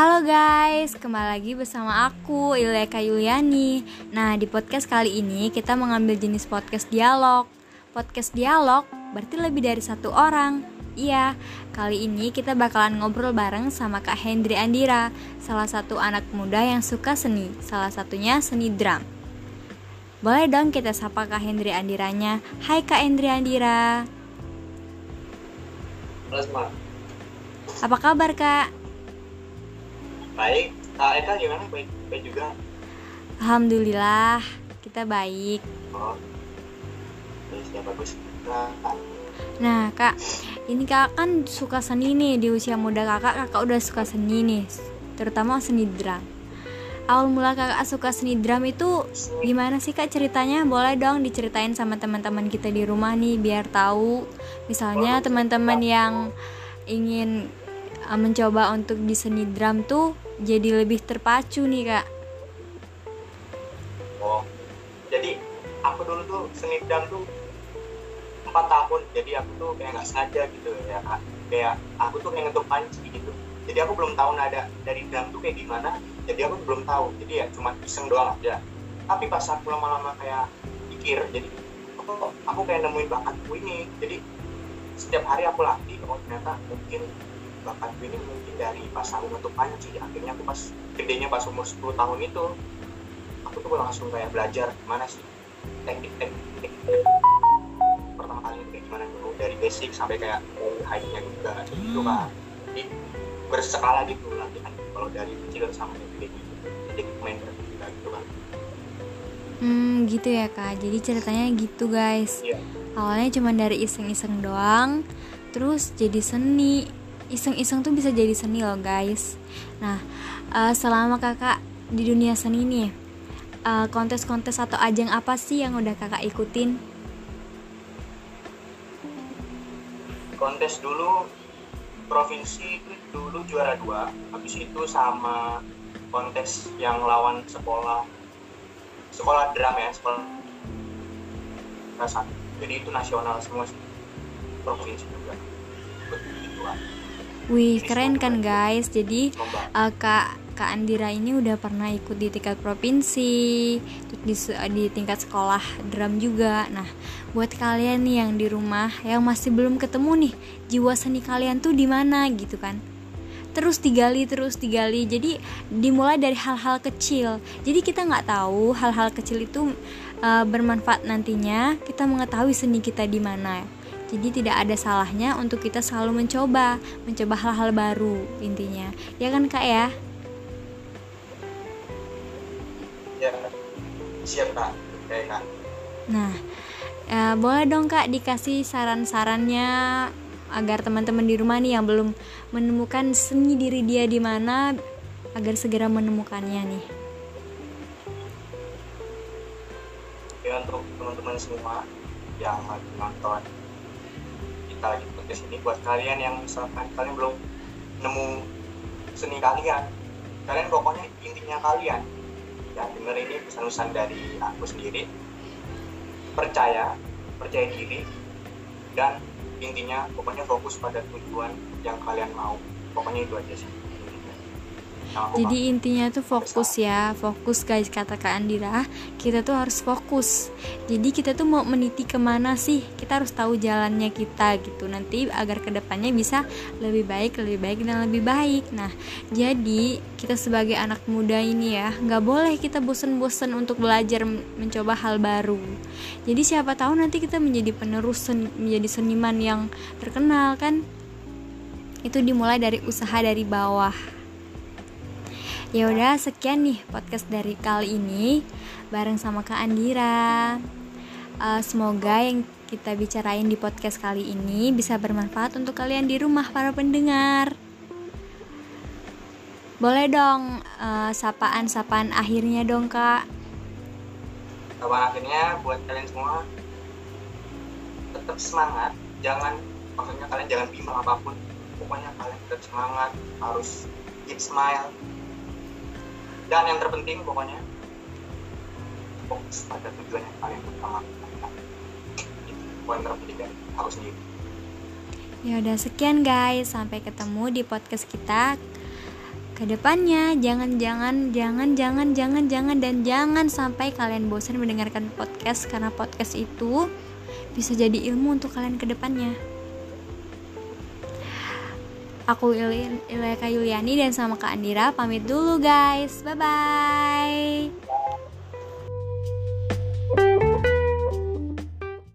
Halo guys, kembali lagi bersama aku Ileka Yuliani. Nah, di podcast kali ini kita mengambil jenis podcast dialog. Podcast dialog berarti lebih dari satu orang. Iya, kali ini kita bakalan ngobrol bareng sama Kak Hendri Andira, salah satu anak muda yang suka seni, salah satunya seni drum. Boleh dong kita sapa Kak Hendri Andiranya. Hai Kak Hendri Andira. Halo. Apa kabar Kak? Baik. Kak Eka gimana? Baik, baik juga. Alhamdulillah, kita baik. Oh. Ya, bagus. Nah, Nah, Kak, ini Kak kan suka seni nih di usia muda Kakak, Kakak udah suka seni nih, terutama seni drum. Awal mula Kakak suka seni drum itu gimana sih Kak ceritanya? Boleh dong diceritain sama teman-teman kita di rumah nih biar tahu. Misalnya teman-teman yang ingin uh, mencoba untuk di seni drum tuh jadi lebih terpacu nih, Kak. oh. Jadi aku dulu tuh seni drum tuh empat tahun. Jadi aku tuh kayak nggak sengaja gitu ya. Kayak aku tuh kayak ngetuk panci gitu. Jadi aku belum tahu nada dari drum tuh kayak gimana. Jadi aku belum tahu. Jadi ya cuma iseng doang aja. Tapi pas aku lama-lama kayak pikir, jadi oh, aku kayak nemuin bakatku ini. Jadi setiap hari aku latih. Oh ternyata mungkin bakatku ini mungkin dari pas aku ngetuk panci. Akhirnya aku pas gedenya pas umur 10 tahun itu aku tuh langsung kayak belajar gimana sih teknik-teknik pertama kali kayak gimana dulu dari basic sampai kayak high-nya juga gitu kan jadi berskala gitu latihan kalau dari kecil sampai gede gitu jadi main juga gitu kan Hmm, gitu ya Kak. Jadi ceritanya gitu, guys. iya awalnya cuma dari iseng-iseng doang terus jadi seni iseng-iseng tuh bisa jadi seni loh guys. Nah eh, selama kakak di dunia seni nih eh, kontes-kontes atau ajang apa sih yang udah kakak ikutin? Kontes dulu provinsi dulu juara dua. Habis itu sama kontes yang lawan sekolah. Sekolah drum ya sekolah jadi itu nasional semua sih provinsi juga. Begituan wih keren kan guys? Jadi eh, kak kak Andira ini udah pernah ikut di tingkat provinsi di, di tingkat sekolah drum juga. Nah buat kalian nih yang di rumah yang masih belum ketemu nih jiwa seni kalian tuh di mana gitu kan? Terus digali terus digali. Jadi dimulai dari hal-hal kecil. Jadi kita nggak tahu hal-hal kecil itu uh, bermanfaat nantinya. Kita mengetahui seni kita di mana jadi tidak ada salahnya untuk kita selalu mencoba mencoba hal-hal baru intinya. Ya kan kak ya? Ya siap kak. Kayak kak. Nah, eh, boleh dong Kak dikasih saran-sarannya agar teman-teman di rumah nih yang belum menemukan seni diri dia di mana agar segera menemukannya nih. ya untuk teman-teman semua yang lagi nonton kita lagi podcast ini buat kalian yang misalkan kalian belum nemu seni kalian kalian pokoknya intinya kalian ya denger ini pesan-pesan dari aku sendiri percaya percaya diri dan intinya pokoknya fokus pada tujuan yang kalian mau. Pokoknya itu aja sih Jadi intinya tuh fokus ya, fokus guys kata Kak Andira. Kita tuh harus fokus. Jadi kita tuh mau meniti ke mana sih? Kita harus tahu jalannya kita gitu. Nanti agar ke depannya bisa lebih baik, lebih baik dan lebih baik. Nah, jadi kita sebagai anak muda ini ya, nggak boleh kita bosen-bosen untuk belajar mencoba hal baru. Jadi siapa tahu nanti kita menjadi penerus sen- menjadi seniman yang terkenal kan? Itu dimulai dari usaha dari bawah. Ya udah sekian nih podcast dari kali ini bareng sama Kak Andira. Eh, semoga yang kita bicarain di podcast kali ini bisa bermanfaat untuk kalian di rumah para pendengar. Boleh dong eh, sapaan-sapaan akhirnya dong Kak. kapan akhirnya buat kalian semua tetap semangat jangan maksudnya kalian jangan bimbang apa pun pokoknya kalian tetap semangat harus keep smile dan yang terpenting pokoknya. Fokus pada tujuan yang kalian utama. Poin terpenting dari aku sendiri Ya udah sekian guys, sampai ketemu di podcast kita ke depannya jangan jangan jangan jangan jangan jangan dan jangan sampai kalian bosan mendengarkan podcast karena podcast itu bisa jadi ilmu untuk kalian ke depannya aku Ilya Yuliani dan sama Kak Andira pamit dulu guys. Bye bye